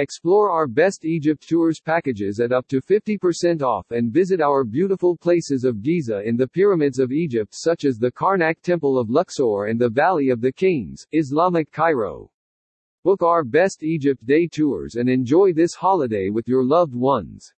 Explore our best Egypt tours packages at up to 50% off and visit our beautiful places of Giza in the pyramids of Egypt such as the Karnak Temple of Luxor and the Valley of the Kings, Islamic Cairo. Book our best Egypt day tours and enjoy this holiday with your loved ones.